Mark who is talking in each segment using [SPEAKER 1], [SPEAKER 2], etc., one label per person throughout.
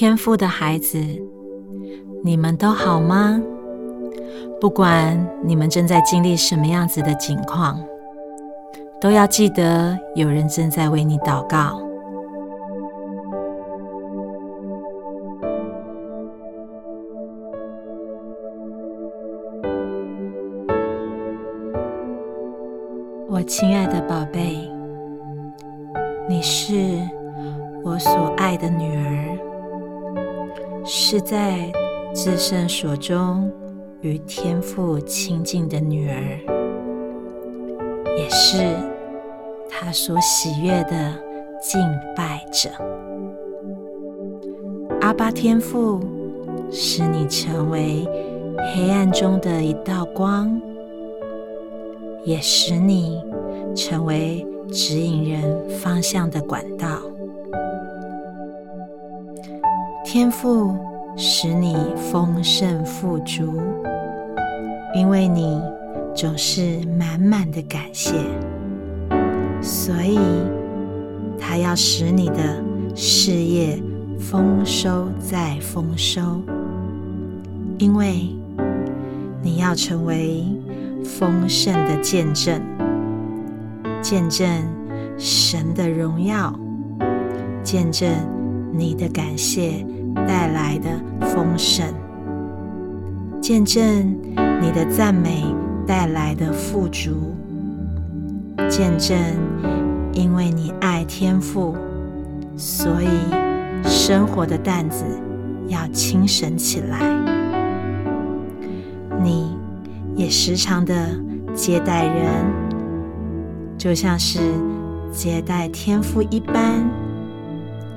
[SPEAKER 1] 天赋的孩子，你们都好吗？不管你们正在经历什么样子的境况，都要记得有人正在为你祷告。我亲爱的宝贝，你是我所爱的女儿。是在至圣所中与天父亲近的女儿，也是他所喜悦的敬拜者。阿巴天父使你成为黑暗中的一道光，也使你成为指引人方向的管道。天赋使你丰盛富足，因为你总是满满的感谢，所以他要使你的事业丰收再丰收，因为你要成为丰盛的见证，见证神的荣耀，见证你的感谢。带来的丰盛，见证你的赞美带来的富足，见证因为你爱天父，所以生活的担子要轻省起来。你也时常的接待人，就像是接待天父一般，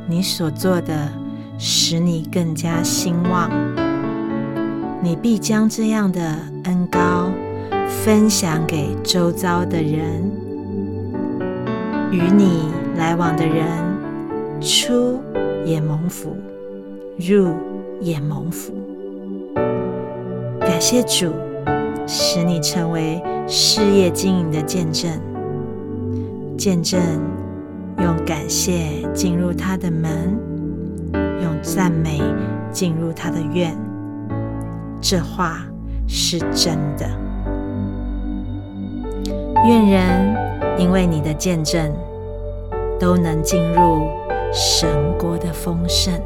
[SPEAKER 1] 你所做的。使你更加兴旺，你必将这样的恩高分享给周遭的人，与你来往的人，出也蒙福，入也蒙福。感谢主，使你成为事业经营的见证，见证用感谢进入他的门。赞美进入他的愿，这话是真的。愿人因为你的见证，都能进入神国的丰盛。